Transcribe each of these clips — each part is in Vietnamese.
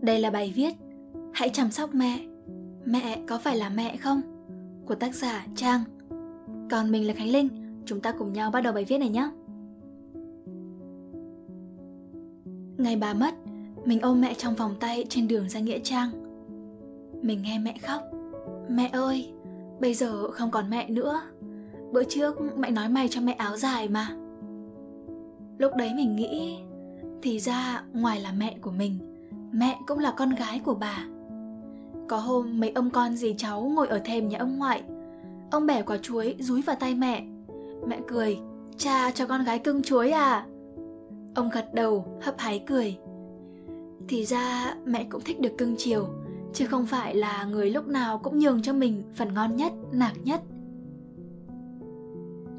Đây là bài viết Hãy chăm sóc mẹ. Mẹ có phải là mẹ không? Của tác giả Trang. Còn mình là Khánh Linh, Chúng ta cùng nhau bắt đầu bài viết này nhé. Ngày bà mất, Mình ôm mẹ trong vòng tay trên đường ra Nghĩa Trang. Mình nghe mẹ khóc. Mẹ ơi, Bây giờ không còn mẹ nữa. Bữa trước mẹ nói mày cho mẹ áo dài mà. Lúc đấy mình nghĩ, Thì ra ngoài là mẹ của mình. Mẹ cũng là con gái của bà. Có hôm mấy ông con dì cháu ngồi ở thềm nhà ông ngoại. Ông bẻ quả chuối rúi vào tay mẹ. Mẹ cười Cha cho con gái cưng chuối à. Ông gật đầu hấp háy cười. Thì ra mẹ cũng thích được cưng chiều Chứ không phải là người lúc nào cũng nhường cho mình phần ngon nhất, nạc nhất.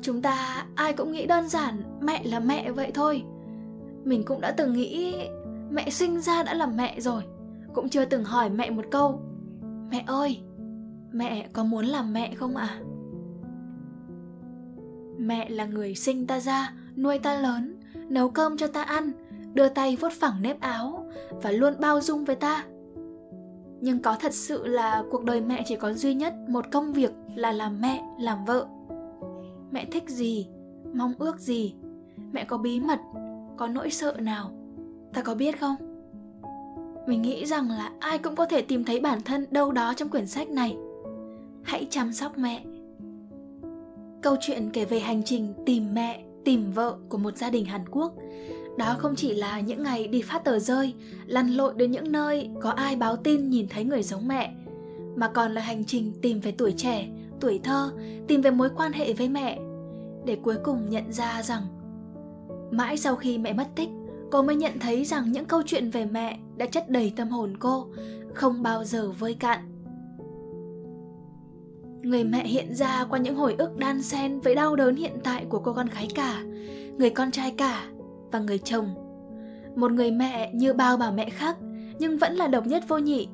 Chúng ta ai cũng nghĩ đơn giản mẹ là mẹ vậy thôi. Mình cũng đã từng nghĩ mẹ sinh ra đã là mẹ rồi Cũng chưa từng hỏi mẹ một câu Mẹ ơi, mẹ có muốn làm mẹ không ạ? À? Mẹ là người sinh ta ra, nuôi ta lớn, nấu cơm cho ta ăn, đưa tay vuốt phẳng nếp áo và luôn bao dung với ta. Nhưng có thật sự là cuộc đời mẹ chỉ có duy nhất một công việc là làm mẹ, làm vợ. Mẹ thích gì, mong ước gì, mẹ có bí mật, có nỗi sợ nào, ta có biết không? Mình nghĩ rằng là ai cũng có thể tìm thấy bản thân đâu đó trong quyển sách này. Hãy chăm sóc mẹ Câu chuyện kể về hành trình tìm mẹ, tìm vợ của một gia đình Hàn Quốc. Đó không chỉ là những ngày đi phát tờ rơi, lăn lội đến những nơi có ai báo tin nhìn thấy người giống mẹ, mà còn là hành trình tìm về tuổi trẻ, tuổi thơ, tìm về mối quan hệ với mẹ, để cuối cùng nhận ra rằng mãi sau khi mẹ mất tích, cô mới nhận thấy rằng những câu chuyện về mẹ đã chất đầy tâm hồn cô, không bao giờ vơi cạn Người mẹ hiện ra qua những hồi ức đan xen với đau đớn hiện tại của cô con gái cả, người con trai cả và người chồng. Một người mẹ như bao bà mẹ khác nhưng vẫn là độc nhất vô nhị.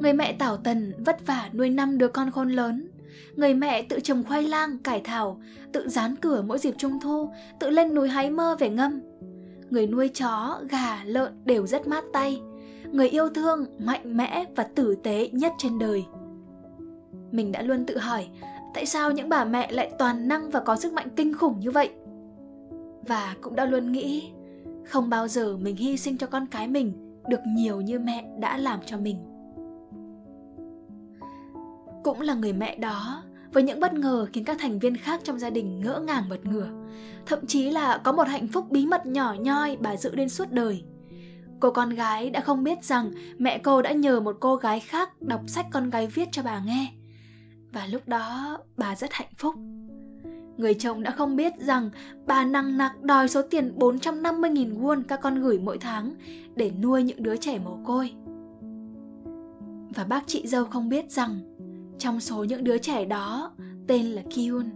Người mẹ tảo tần vất vả nuôi năm đứa con khôn lớn. Người mẹ tự trồng khoai lang, cải thảo, tự dán cửa mỗi dịp trung thu, tự lên núi hái mơ về ngâm. Người nuôi chó, gà, lợn đều rất mát tay. Người yêu thương, mạnh mẽ và tử tế nhất trên đời. Mình đã luôn tự hỏi tại sao những bà mẹ lại toàn năng và có sức mạnh kinh khủng như vậy? Và cũng đã luôn nghĩ không bao giờ mình hy sinh cho con cái mình được nhiều như mẹ đã làm cho mình. Cũng là người mẹ đó với những bất ngờ khiến các thành viên khác trong gia đình ngỡ ngàng bật ngửa thậm chí là có một hạnh phúc bí mật nhỏ nhoi bà giữ đến suốt đời cô con gái đã không biết rằng mẹ cô đã nhờ một cô gái khác đọc sách con gái viết cho bà nghe và lúc đó, bà rất hạnh phúc. Người chồng đã không biết rằng bà nặng nặc đòi số tiền 450.000 won các con gửi mỗi tháng để nuôi những đứa trẻ mồ côi. Và bác chị dâu không biết rằng trong số những đứa trẻ đó, tên là Kyun.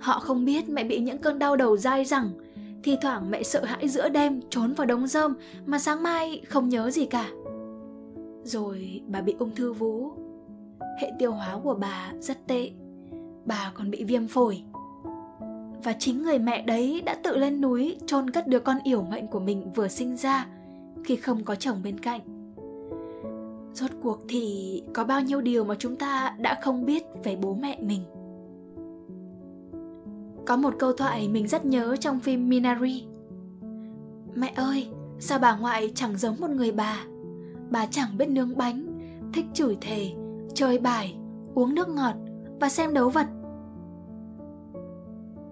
Họ không biết mẹ bị những cơn đau đầu dai rằng thi thoảng mẹ sợ hãi giữa đêm trốn vào đống rơm mà sáng mai không nhớ gì cả. Rồi bà bị ung thư vú hệ tiêu hóa của bà rất tệ, bà còn bị viêm phổi và chính người mẹ đấy đã tự lên núi chôn cất đứa con yểu mệnh của mình vừa sinh ra khi không có chồng bên cạnh rốt cuộc thì có bao nhiêu điều mà chúng ta đã không biết về bố mẹ mình có một câu thoại mình rất nhớ trong phim minari mẹ ơi sao bà ngoại chẳng giống một người bà bà chẳng biết nướng bánh thích chửi thề chơi bài, uống nước ngọt và xem đấu vật.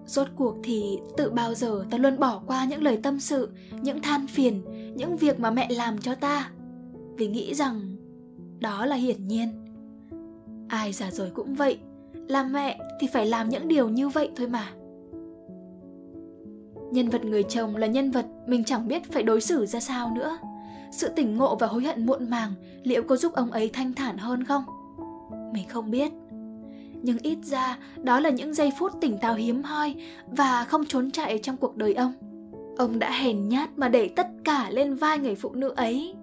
Rốt cuộc thì tự bao giờ ta luôn bỏ qua những lời tâm sự, những than phiền, những việc mà mẹ làm cho ta. Vì nghĩ rằng đó là hiển nhiên. Ai già rồi cũng vậy, làm mẹ thì phải làm những điều như vậy thôi mà. Nhân vật người chồng là nhân vật mình chẳng biết phải đối xử ra sao nữa. Sự tỉnh ngộ và hối hận muộn màng liệu có giúp ông ấy thanh thản hơn không? mình không biết nhưng ít ra đó là những giây phút tỉnh táo hiếm hoi và không trốn chạy trong cuộc đời ông ông đã hèn nhát mà để tất cả lên vai người phụ nữ ấy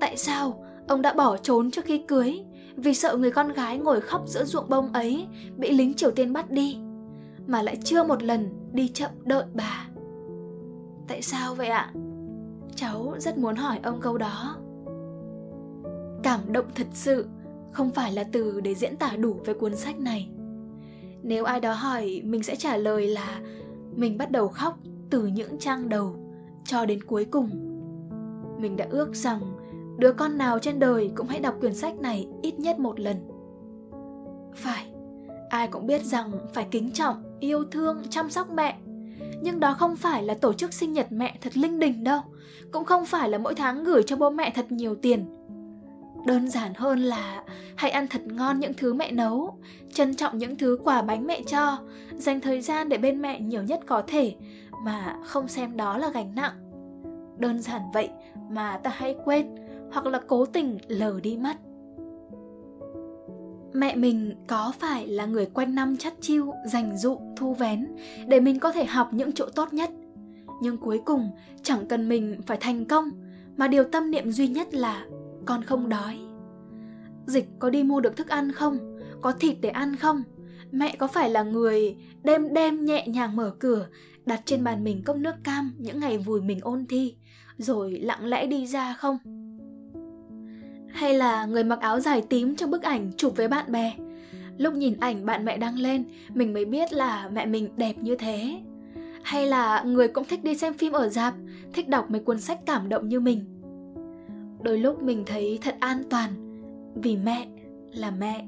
tại sao ông đã bỏ trốn trước khi cưới, vì sợ người con gái ngồi khóc giữa ruộng bông ấy bị lính triều tiên bắt đi, mà lại chưa một lần đi chậm đợi bà. Tại sao vậy ạ? Cháu rất muốn hỏi ông câu đó. Cảm động thật sự không phải là từ để diễn tả đủ về cuốn sách này. Nếu ai đó hỏi, mình sẽ trả lời là mình bắt đầu khóc từ những trang đầu cho đến cuối cùng. Mình đã ước rằng đứa con nào trên đời cũng hãy đọc quyển sách này ít nhất một lần. Phải, ai cũng biết rằng phải kính trọng, yêu thương, chăm sóc mẹ. Nhưng đó không phải là tổ chức sinh nhật mẹ thật linh đình đâu. Cũng không phải là mỗi tháng gửi cho bố mẹ thật nhiều tiền. Đơn giản hơn là hãy ăn thật ngon những thứ mẹ nấu, trân trọng những thứ quà bánh mẹ cho, dành thời gian để bên mẹ nhiều nhất có thể, mà không xem đó là gánh nặng. Đơn giản vậy mà ta hay quên hoặc là cố tình lờ đi mất. Mẹ mình có phải là người quanh năm chắt chiu dành dụ, thu vén để mình có thể học những chỗ tốt nhất? Nhưng cuối cùng, chẳng cần mình phải thành công, mà điều tâm niệm duy nhất là con không đói. Dịch có đi mua được thức ăn không? Có thịt để ăn không? Mẹ có phải là người đêm đêm nhẹ nhàng mở cửa, đặt trên bàn mình cốc nước cam những ngày vùi mình ôn thi, rồi lặng lẽ đi ra không? Hay là người mặc áo dài tím trong bức ảnh chụp với bạn bè. Lúc nhìn ảnh bạn mẹ đăng lên, mình mới biết là mẹ mình đẹp như thế. Hay là người cũng thích đi xem phim ở dạp thích đọc mấy cuốn sách cảm động như mình. Đôi lúc mình thấy thật an toàn, vì mẹ là mẹ.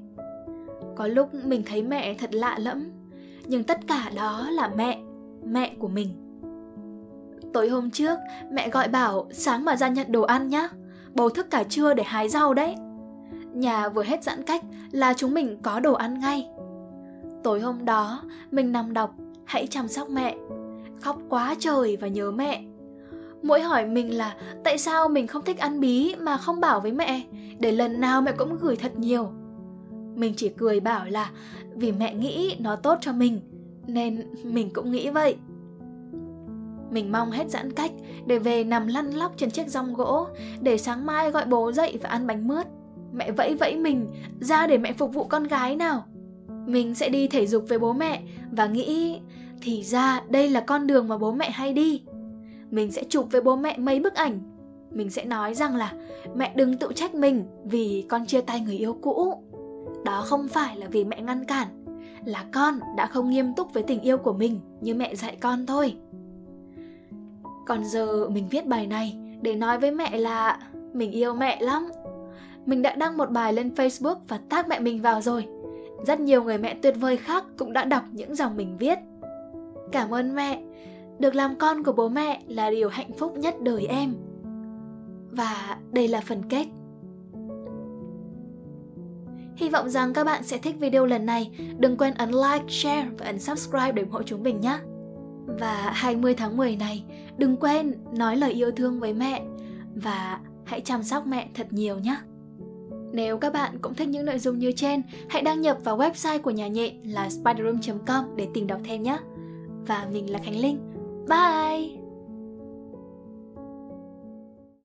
Có lúc mình thấy mẹ thật lạ lẫm, nhưng tất cả đó là mẹ mẹ của mình. Tối hôm trước, mẹ gọi bảo sáng mà ra nhận đồ ăn nhá bầu thức cả trưa để hái rau đấy. Nhà vừa hết giãn cách là chúng mình có đồ ăn ngay. Tối hôm đó, mình nằm đọc, hãy chăm sóc mẹ. Khóc quá trời và nhớ mẹ. Mỗi hỏi mình là tại sao mình không thích ăn bí mà không bảo với mẹ, để lần nào mẹ cũng gửi thật nhiều. Mình chỉ cười bảo là vì mẹ nghĩ nó tốt cho mình, nên mình cũng nghĩ vậy mình mong hết giãn cách để về nằm lăn lóc trên chiếc rong gỗ, để sáng mai gọi bố dậy và ăn bánh mướt. Mẹ vẫy vẫy mình, ra để mẹ phục vụ con gái nào. Mình sẽ đi thể dục với bố mẹ và nghĩ, thì ra đây là con đường mà bố mẹ hay đi. Mình sẽ chụp với bố mẹ mấy bức ảnh. Mình sẽ nói rằng là mẹ đừng tự trách mình vì con chia tay người yêu cũ. Đó không phải là vì mẹ ngăn cản, là con đã không nghiêm túc với tình yêu của mình như mẹ dạy con thôi còn giờ mình viết bài này để nói với mẹ là mình yêu mẹ lắm. Mình đã đăng một bài lên facebook và tag mẹ mình vào rồi. Rất nhiều người mẹ tuyệt vời khác cũng đã đọc những dòng mình viết. Cảm ơn mẹ. Được làm con của bố mẹ là điều hạnh phúc nhất đời em. Và đây là phần kết. Hy vọng rằng các bạn sẽ thích video lần này. Đừng quên ấn like, share và ấn subscribe để ủng hộ chúng mình nhé. Và 20 tháng 10 này, đừng quên nói lời yêu thương với mẹ và hãy chăm sóc mẹ thật nhiều nhé. Nếu các bạn cũng thích những nội dung như trên, hãy đăng nhập vào website của nhà nhện là spiderroom.com để tìm đọc thêm nhé. Và mình là Khánh Linh. Bye!